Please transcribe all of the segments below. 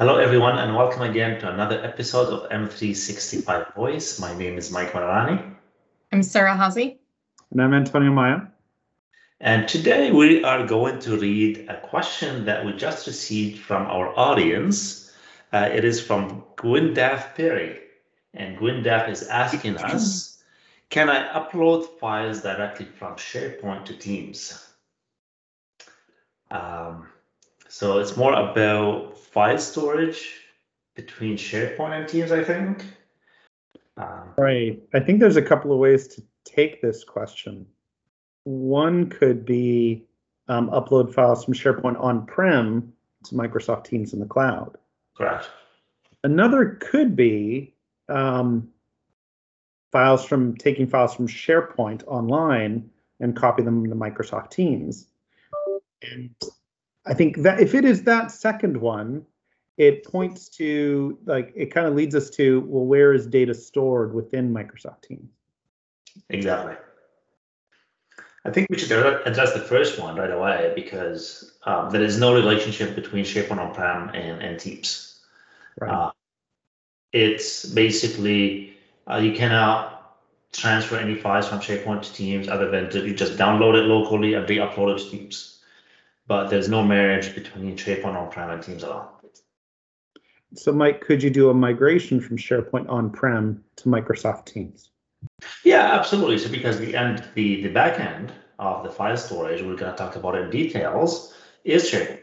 Hello, everyone, and welcome again to another episode of M365 Voice. My name is Mike Maadarani. I'm Sarah Haase. And I'm Antonio Maio. And today we are going to read a question that we just received from our audience. Uh, it is from Gwyndaff Perry. And Gwyndaff is asking us, can I upload files directly from SharePoint to Teams? Um, so it's more about file storage between SharePoint and Teams, I think. Um, right. I think there's a couple of ways to take this question. One could be um, upload files from SharePoint on-prem to Microsoft Teams in the cloud. Correct. Another could be um, files from taking files from SharePoint online and copy them to Microsoft Teams. And I think that if it is that second one, it points to like it kind of leads us to well, where is data stored within Microsoft Teams? Exactly. I think we should address the first one right away because um, there is no relationship between SharePoint on-prem and, and Teams. Right. Uh, it's basically uh, you cannot transfer any files from SharePoint to Teams other than to, you just download it locally and re-upload it to Teams but there's no marriage between SharePoint on-prem and Teams at all. So, Mike, could you do a migration from SharePoint on-prem to Microsoft Teams? Yeah, absolutely. So, because the end, the the back end of the file storage, we're going to talk about in details, is SharePoint.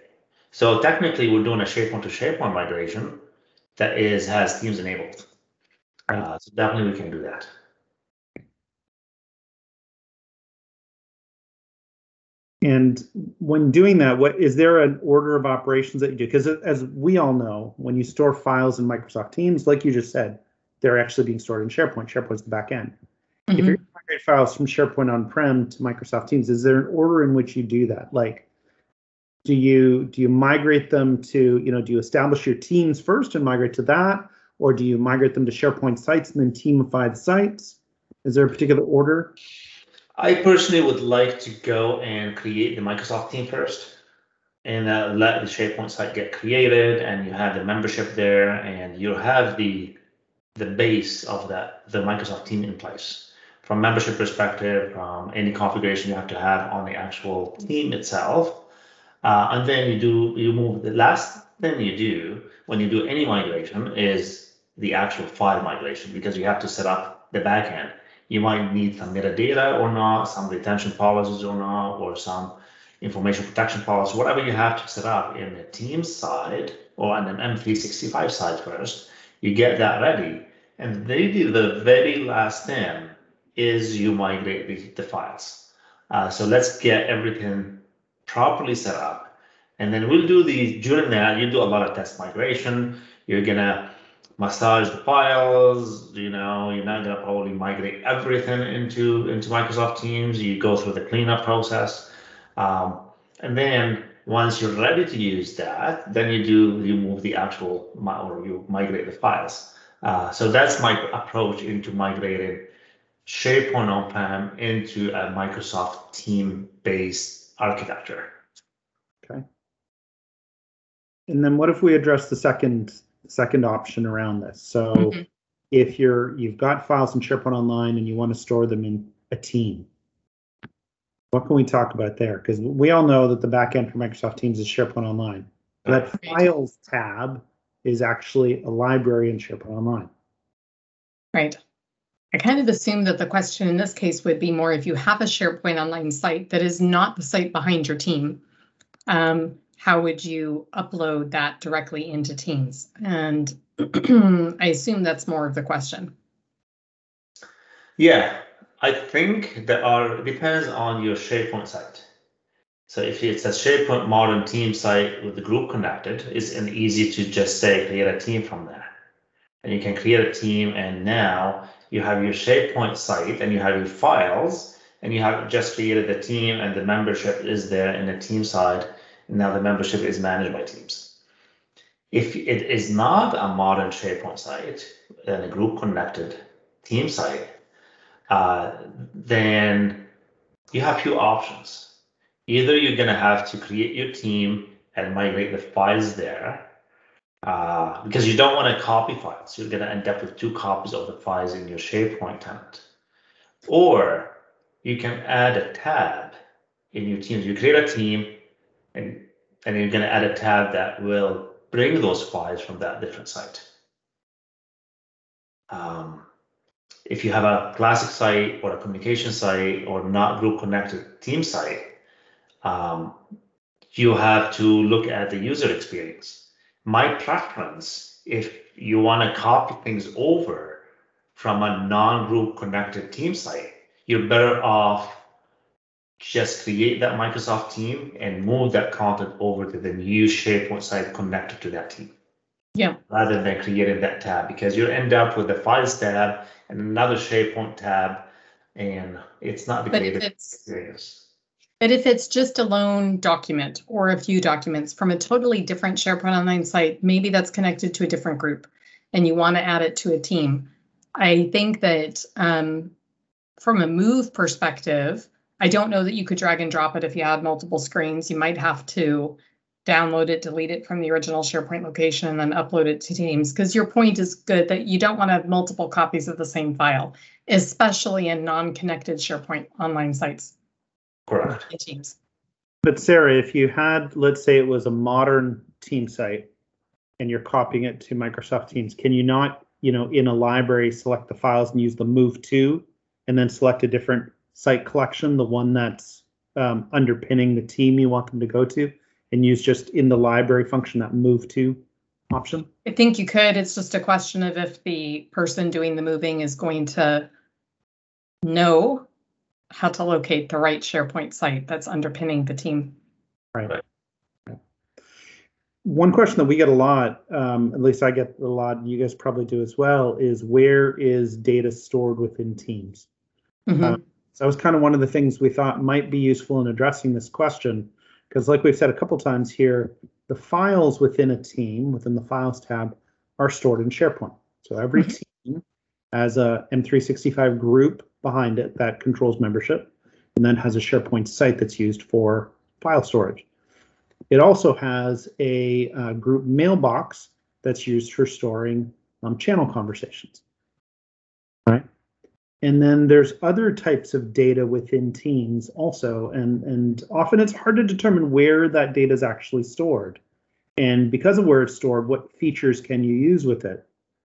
So, technically, we're doing a SharePoint to SharePoint migration that is has Teams enabled. Uh, so, definitely, we can do that. And when doing that, what is there an order of operations that you do? Because as we all know, when you store files in Microsoft Teams, like you just said, they're actually being stored in SharePoint. SharePoint's the back end. Mm-hmm. If you're migrate files from SharePoint on-prem to Microsoft Teams, is there an order in which you do that? Like, do you do you migrate them to, you know, do you establish your teams first and migrate to that, or do you migrate them to SharePoint sites and then teamify the sites? Is there a particular order? I personally would like to go and create the Microsoft team first and uh, let the SharePoint site get created and you have the membership there and you have the the base of that the Microsoft team in place. From membership perspective, from any configuration you have to have on the actual team itself. Uh, and then you do you move the last thing you do when you do any migration is the actual file migration because you have to set up the backend you might need some metadata or not, some retention policies or not, or some information protection policy, whatever you have to set up in the Teams side or on an M365 side first, you get that ready. And maybe the very last thing is you migrate the, the files. Uh, so let's get everything properly set up. And then we'll do the, during that, you do a lot of test migration. You're gonna massage the files. You know, you're not gonna probably migrate everything into into Microsoft Teams. You go through the cleanup process, um, and then once you're ready to use that, then you do you move the actual or you migrate the files. Uh, so that's my approach into migrating SharePoint on-prem into a Microsoft team-based architecture. Okay. And then what if we address the second second option around this. So mm-hmm. if you're you've got files in SharePoint Online and you want to store them in a team, what can we talk about there? Because we all know that the backend for Microsoft Teams is SharePoint Online. That Files tab is actually a library in SharePoint Online. Right. I kind of assume that the question in this case would be more if you have a SharePoint Online site that is not the site behind your team. Um, how would you upload that directly into Teams? And I assume that's more of the question. Yeah, I think there are depends on your SharePoint site. So if it's a SharePoint modern team site with the group connected, it's an easy to just say create a team from there. And you can create a team and now you have your SharePoint site and you have your files and you have just created the team and the membership is there in the team side now the membership is managed by teams. If it is not a modern SharePoint site and a group connected team site, uh, then you have few options. Either you're going to have to create your team and migrate the files there, Uh, because you don't want to copy files. You're going to end up with two copies of the files in your SharePoint tenant. Or you can add a tab in your teams. You create a team and, and you're going to add a tab that will bring those files from that different site. Um, if you have a classic site or a communication site or not group connected team site, um, you have to look at the user experience. My preference, if you want to copy things over from a non-group connected team site, you're better off just create that Microsoft team and move that content over to the new SharePoint site connected to that team. Yeah. Rather than creating that tab, because you end up with the files tab and another SharePoint tab, and it's not the But greatest experience. but if it's just a lone document or a few documents from a totally different SharePoint Online site, maybe that's connected to a different group and you want to add it to a team. I think that um, from a move perspective, I don't know that you could drag and drop it if you had multiple screens. You might have to download it, delete it from the original SharePoint location, and then upload it to Teams. Because your point is good that you don't want to have multiple copies of the same file, especially in non-connected SharePoint online sites Correct. and Teams. But Sarah, if you had, let's say it was a modern team site and you're copying it to Microsoft Teams, can you not, you know, in a library, select the files and use the move to, and then select a different site collection, the one that's um, underpinning the team you want them to go to, and use just in the library function that move to option? I think you could. It's just a question of if the person doing the moving is going to know how to locate the right SharePoint site that's underpinning the team. Right. One question that we get a lot, um, at least I get a lot, and you guys probably do as well, is where is data stored within Teams? Mhm. Uh, So that was kind of one of the things we thought might be useful in addressing this question, because like we've said a couple times here, the files within a team, within the Files tab, are stored in SharePoint. So every team has a M365 group behind it that controls membership, and then has a SharePoint site that's used for file storage. It also has a uh, group mailbox that's used for storing um, channel conversations. Right. And then there's other types of data within Teams also, and, and often it's hard to determine where that data is actually stored. And because of where it's stored, what features can you use with it?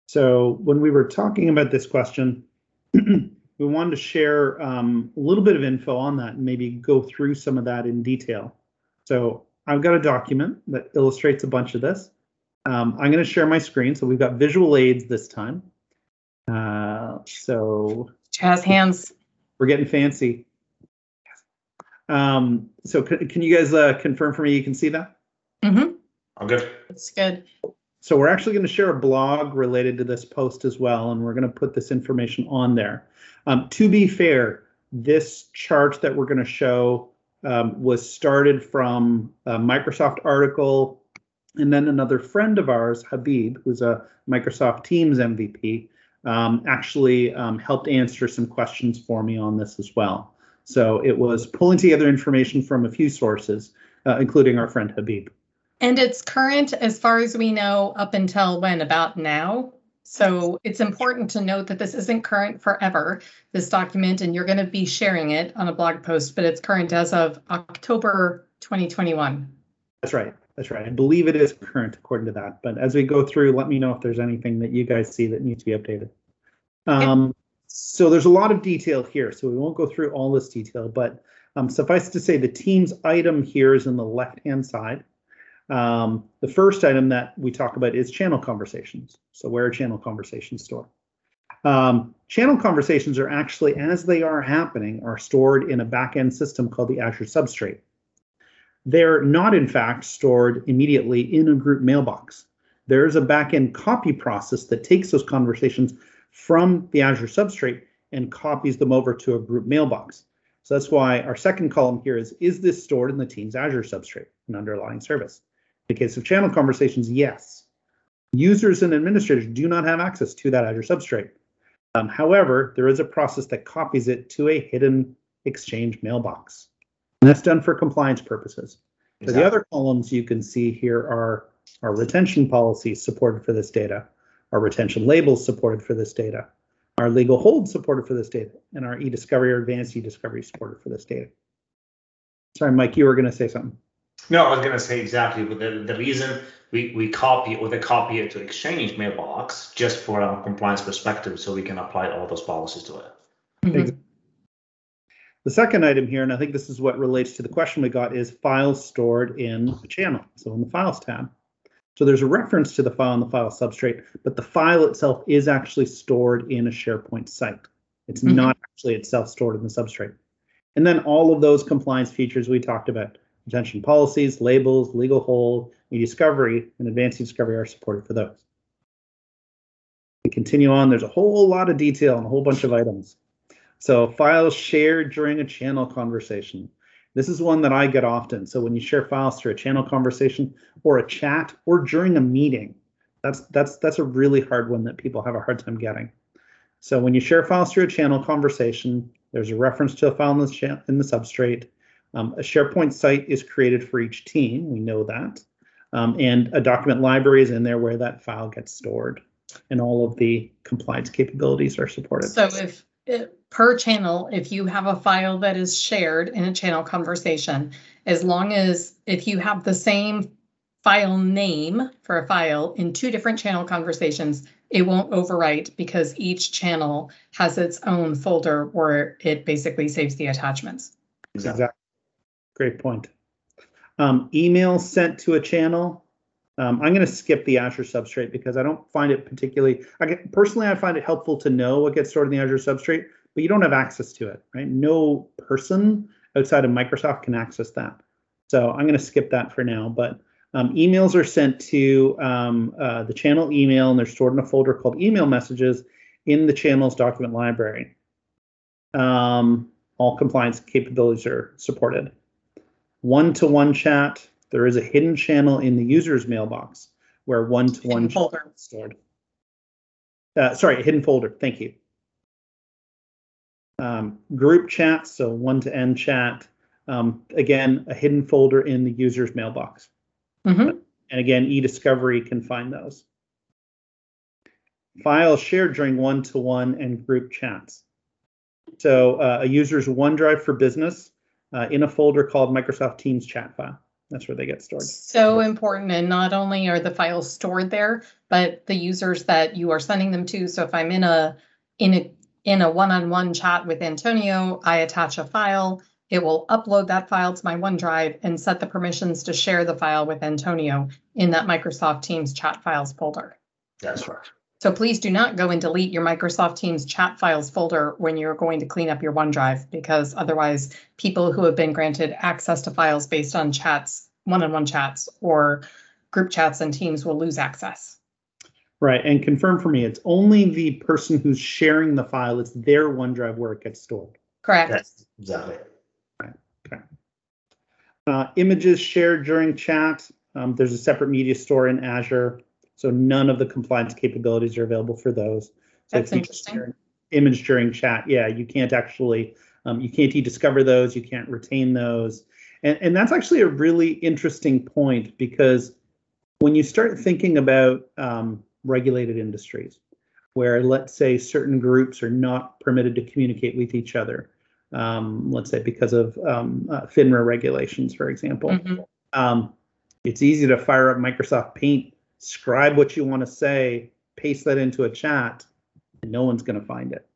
So when we were talking about this question, we wanted to share um, a little bit of info on that and maybe go through some of that in detail. So I've got a document that illustrates a bunch of this. Um, I'm going to share my screen. So we've got visual aids this time. Uh, so Jazz hands. we're getting fancy. Um, so c- can you guys uh, confirm for me you can see that? hmm I'm good. That's good. So we're actually going to share a blog related to this post as well, and we're going to put this information on there. Um, to be fair, this chart that we're going to show um, was started from a Microsoft article, and then another friend of ours, Habib, who's a Microsoft Teams MVP, um, actually um, helped answer some questions for me on this as well. So it was pulling together information from a few sources, uh, including our friend Habib. And it's current as far as we know up until when about now. So it's important to note that this isn't current forever, this document, and you're going to be sharing it on a blog post, but it's current as of October 2021. That's right. That's right. I believe it is current according to that. But as we go through, let me know if there's anything that you guys see that needs to be updated. Um, so there's a lot of detail here, so we won't go through all this detail, but um, suffice to say the team's item here is in the left-hand side. Um, the first item that we talk about is channel conversations. So where are channel conversations stored? Um, channel conversations are actually, as they are happening, are stored in a back-end system called the Azure Substrate. They're not, in fact, stored immediately in a group mailbox. There's a back-end copy process that takes those conversations from the Azure Substrate and copies them over to a group mailbox. So that's why our second column here is, is this stored in the team's Azure Substrate, an underlying service? In the case of channel conversations, yes. Users and administrators do not have access to that Azure Substrate. Um, however, there is a process that copies it to a hidden Exchange mailbox. And that's done for compliance purposes. So the other columns you can see here are Our retention policies supported for this data. Our retention labels supported for this data. Our legal hold supported for this data. And our e-discovery or advanced e-discovery supported for this data. Sorry, Mike, you were going to say something. No, I was going to say exactly. But the, the reason we, we copy or they copy it to Exchange mailbox just for a compliance perspective, so we can apply all those policies to it. Mhm. The second item here, and I think this is what relates to the question we got, is files stored in a channel. So in the Files tab. So there's a reference to the file in the file substrate, but the file itself is actually stored in a SharePoint site. It's Mhm. not actually itself stored in the substrate. And then all of those compliance features we talked about, retention policies, labels, legal hold, e-discovery, and advanced discovery are supported for those. We continue on. There's a whole lot of detail and a whole bunch of items. So files shared during a channel conversation. This is one that I get often. So when you share files through a channel conversation or a chat or during a meeting, that's that's that's a really hard one that people have a hard time getting. So when you share files through a channel conversation, there's a reference to a file in the, in the substrate. Um, a SharePoint site is created for each team. We know that. Um, and a document library is in there where that file gets stored and all of the compliance capabilities are supported. So if- per channel, if you have a file that is shared in a channel conversation, as long as, if you have the same file name for a file in two different channel conversations, it won't overwrite because each channel has its own folder where it basically saves the attachments. Exactly. Great point. Um, email sent to a channel. Um, I'm going to skip the Azure substrate because I don't find it particularly. I get, personally, I find it helpful to know what gets stored in the Azure substrate, but you don't have access to it, right? No person outside of Microsoft can access that. So I'm going to skip that for now. But um, emails are sent to um, uh, the channel email, and they're stored in a folder called email messages in the channel's document library. Um, all compliance capabilities are supported. One-to-one chat, there is a hidden channel in the user's mailbox where one-to-one folder. is stored. Uh, sorry, hidden folder, thank you. Um, group chat, so one-to-end chat. Um, again, a hidden folder in the user's mailbox. Mhm. And again, e-discovery can find those. Files shared during one-to-one and group chats. So uh, a user's OneDrive for Business uh, in a folder called Microsoft Teams chat file. That's where they get stored. So important, and not only are the files stored there, but the users that you are sending them to. So if I'm in a, in a, in a one-on-one chat with Antonio, I attach a file. It will upload that file to my OneDrive and set the permissions to share the file with Antonio in that Microsoft Teams chat files folder. That's right. So please do not go and delete your Microsoft Teams chat files folder when you're going to clean up your OneDrive, because otherwise people who have been granted access to files based on chats, one-on-one chats or group chats and teams will lose access. Right, and confirm for me, it's only the person who's sharing the file, it's their OneDrive where it gets stored. Correct. That's exactly. Uh, images shared during chat, um, there's a separate media store in Azure, so none of the compliance capabilities are available for those. So That's if you interesting. share an Image during chat, yeah, you can't actually, um, you can't e-discover those, you can't retain those. And, and that's actually a really interesting point because when you start thinking about um, regulated industries, where let's say certain groups are not permitted to communicate with each other, um, let's say because of um, uh, FINRA regulations, for example. Mhm. Um, it's easy to fire up Microsoft Paint, scribe what you want to say, paste that into a chat, and no one's going to find it.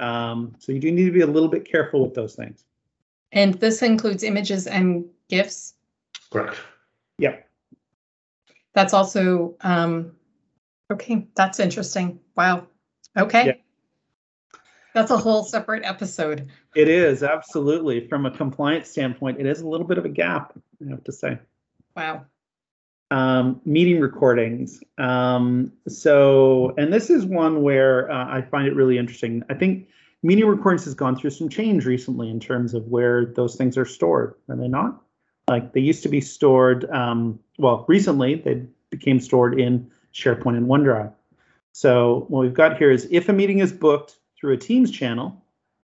Um, so you do need to be a little bit careful with those things. And this includes images and GIFs. Correct. Yep. That's also, um, okay, that's interesting. Wow. Okay. Yeah. Okay. That's a whole separate episode. It is absolutely from a compliance standpoint. It is a little bit of a gap, I have to say. Wow. Um, meeting recordings. Um, so, and this is one where uh, I find it really interesting. I think meeting recordings has gone through some change recently in terms of where those things are stored. Are they not? Like they used to be stored. Um, well, recently they became stored in SharePoint and OneDrive. So what we've got here is if a meeting is booked through a Teams channel,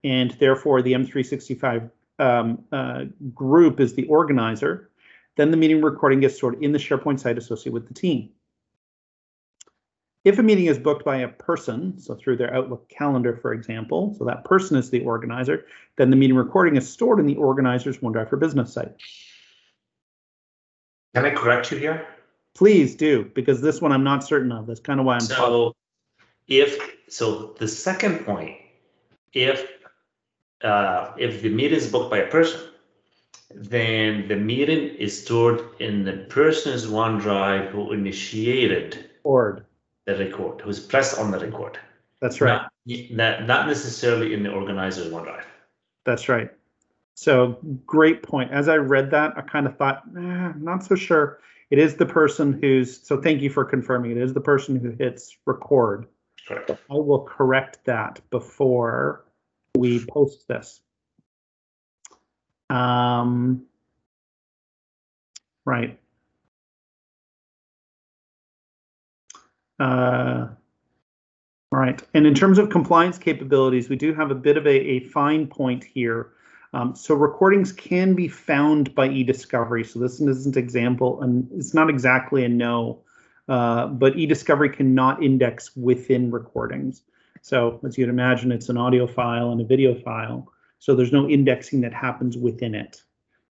and therefore the M365 um, uh, group is the organizer, then the meeting recording gets stored in the SharePoint site associated with the team. If a meeting is booked by a person, so through their Outlook calendar, for example, so that person is the organizer, then the meeting recording is stored in the organizer's OneDrive for Business site. Can I correct you here? Please do, because this one I'm not certain of. That's kind of why I'm. So if, so the second point, if, uh, if the meeting is booked by a person, then the meeting is stored in the person's OneDrive who initiated Board. the record, who's pressed on the record. That's right. Not, not, not necessarily in the organizer's OneDrive. That's right. So great point. As I read that, I kind of thought, eh, not so sure. It is the person who's, so thank you for confirming. It is the person who hits record. Correct. I will correct that before we post this. Um, right. Uh, right. And in terms of compliance capabilities, we do have a bit of a, a fine point here. Um, so recordings can be found by eDiscovery. So this isn't example, and it's not exactly a no, uh, but eDiscovery cannot index within recordings. So as you'd imagine, it's an audio file and a video file. So there's no indexing that happens within it,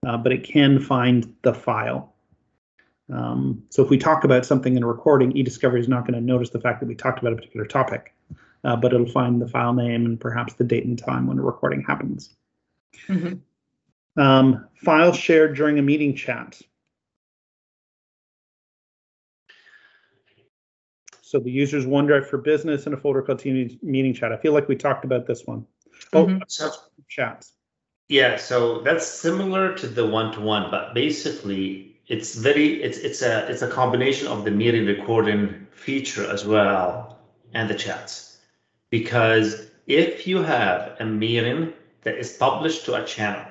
uh, but it can find the file. Um, so if we talk about something in a recording, eDiscovery is not going to notice the fact that we talked about a particular topic, uh, but it'll find the file name and perhaps the date and time when a recording happens. Mhm. Um, file shared during a meeting chat. So the user's OneDrive for Business and a folder called Team Meeting Chat. I feel like we talked about this one. Oh, Mhm. So, chats. yeah, so that's similar to the one-to-one, but basically it's very, it's, it's a, it's a combination of the meeting recording feature as well and the chats. Because if you have a meeting that is published to a channel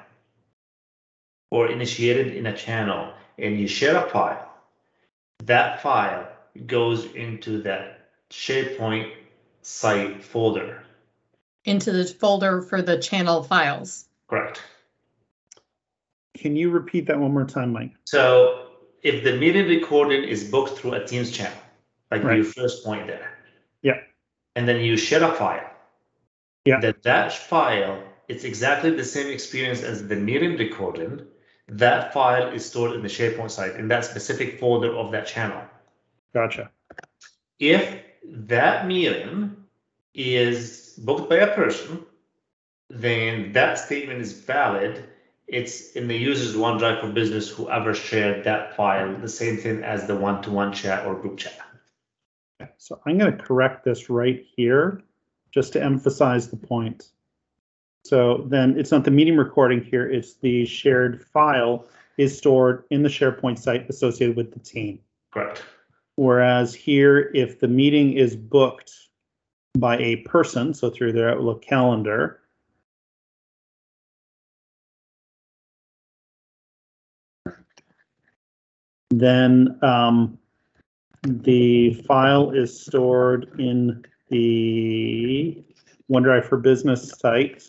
or initiated in a channel and you share a file, that file goes into that SharePoint site folder, Into the folder for the channel files. correct? Can you repeat that one more time, Mike? So if the meeting recording is booked through a Teams channel, like Right. your first point there. Yeah. And then you share a file. Yeah. That that file, it's exactly the same experience as the meeting recording. That file is stored in the SharePoint site in that specific folder of that channel. Gotcha. If that meeting is booked by a person, then that statement is valid. It's in the user's OneDrive for Business, whoever shared that file, the same thing as the one-to-one chat or group chat. Okay, So I'm going to correct this right here, just to emphasize the point. So then it's not the meeting recording here, it's the shared file is stored in the SharePoint site associated with the team. Correct. Whereas here, if the meeting is booked by a person, so through their Outlook calendar, then um, the file is stored in the OneDrive for Business site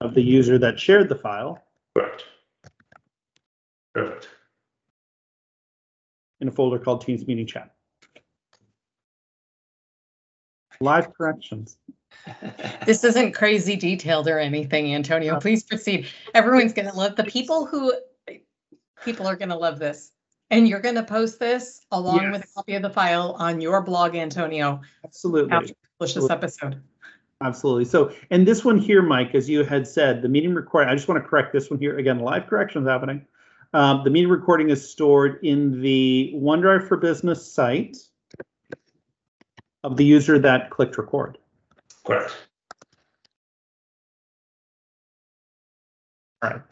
of the user that shared the file Correct. Perfect. in a folder called Teams Meeting Chat. Live corrections. This isn't crazy detailed or anything, Antonio. Please proceed. Everyone's gonna love, the people who, people are gonna love this. And you're gonna post this along with a copy of the file on your blog, Antonio, Absolutely. after we publish this episode. Absolutely. So, and this one here, Mike, as you had said, the meeting record, I just want to correct this one here. Again, live corrections happening. Um, the meeting recording is stored in the OneDrive for Business site of the user that clicked record. Correct. All right.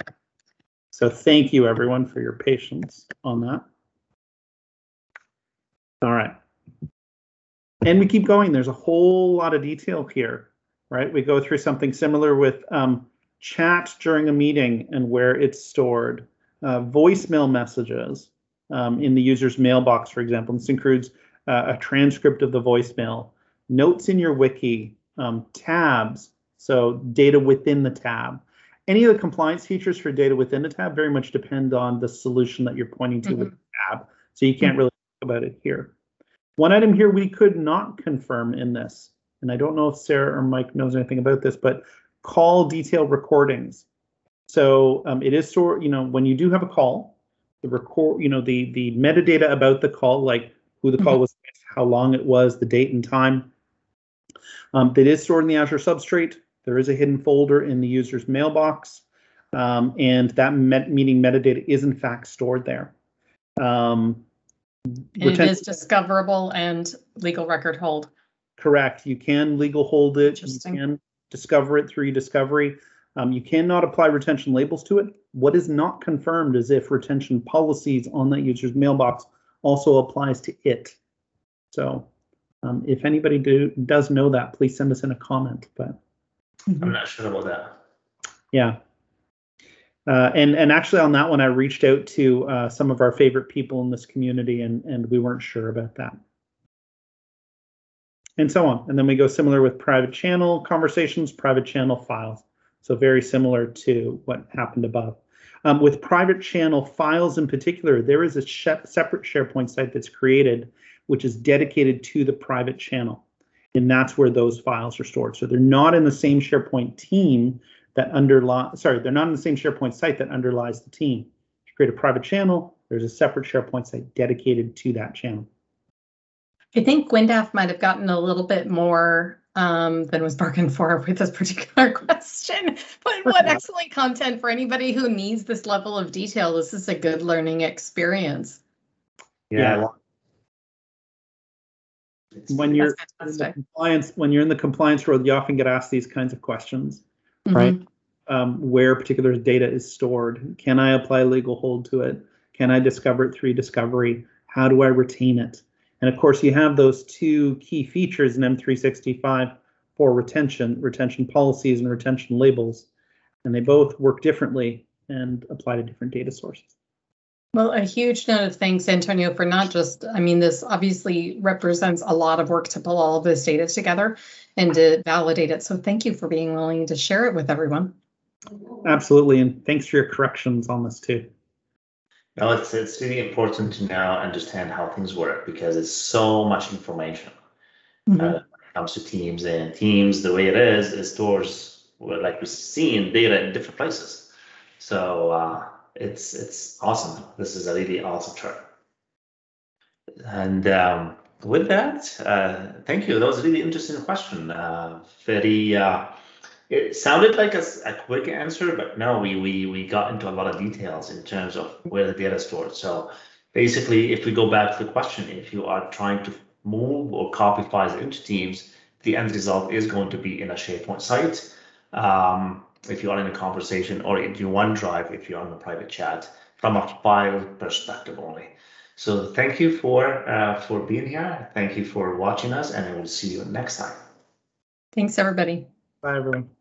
So thank you everyone for your patience on that. All right. And we keep going. There's a whole lot of detail here, right? We go through something similar with um, chat during a meeting and where it's stored, uh, voicemail messages um, in the user's mailbox, for example. This includes uh, a transcript of the voicemail, notes in your wiki, um, tabs, so data within the tab, any of the compliance features for data within the tab very much depend on the solution that you're pointing to with the tab. So you can't really talk about it here. One item here we could not confirm in this, and I don't know if Sarah or Mike knows anything about this, but call detail recordings. So um, it is sort, you know, when you do have a call, the record, you know, the the metadata about the call, like who the call was, how long it was, the date and time. Um, that is stored in the Azure substrate. There is a hidden folder in the user's mailbox, um, and that met, meeting metadata is in fact stored there. Um, And it is discoverable and legal record hold. Correct. You can legal hold it. You can discover it through discovery. Um, you cannot apply retention labels to it. What is not confirmed is if retention policies on that user's mailbox also applies to it. So um, if anybody do, does know that, please send us in a comment. But I'm not sure about that. yeah. Uh, and and actually on that one, I reached out to uh, some of our favorite people in this community, and and we weren't sure about that. And so on. And then we go similar with private channel conversations, private channel files. So very similar to what happened above. Um, with private channel files in particular, there is a separate SharePoint site that's created, which is dedicated to the private channel. And that's where those files are stored. So they're not in the same SharePoint team that underlies, sorry, they're not in the same SharePoint site that underlies the team. To create a private channel, there's a separate SharePoint site dedicated to that channel. I think Gwendaf might have gotten a little bit more um, than was bargained for with this particular question. But what Yeah. excellent content for anybody who needs this level of detail. This is a good learning experience. Yeah. When you're in the compliance, when you're in the compliance world, you often get asked these kinds of questions. Mhm. right? Um, where particular data is stored. Can I apply legal hold to it? Can I discover it through discovery? How do I retain it? And of course, you have those two key features in M365 for retention, retention policies and retention labels. And they both work differently and apply to different data sources. Well, a huge note of thanks, Antonio, for not just, I mean, this obviously represents a lot of work to pull all of this data together and to validate it. So thank you for being willing to share it with everyone. Absolutely. And thanks for your corrections on this too. No, it's it's really important to now understand how things work because it's so much information Mhm. uh, when it comes to teams and teams. The way it is, it stores well, like we see in data in different places. So uh, it's it's awesome. This is a really awesome chart. And um, with that, uh, thank you. That was a really interesting question. Uh, very. Uh, it sounded like a, a quick answer, but no, we, we, we got into a lot of details in terms of where the data is stored. So basically, if we go back to the question, if you are trying to move or copy files into Teams, the end result is going to be in a SharePoint site. Um, if you are in a conversation or in your OneDrive, if you're on a private chat, from a file perspective only. So thank you for uh, for being here. Thank you for watching us, and I will see you next time. Thanks, everybody. Bye, everyone.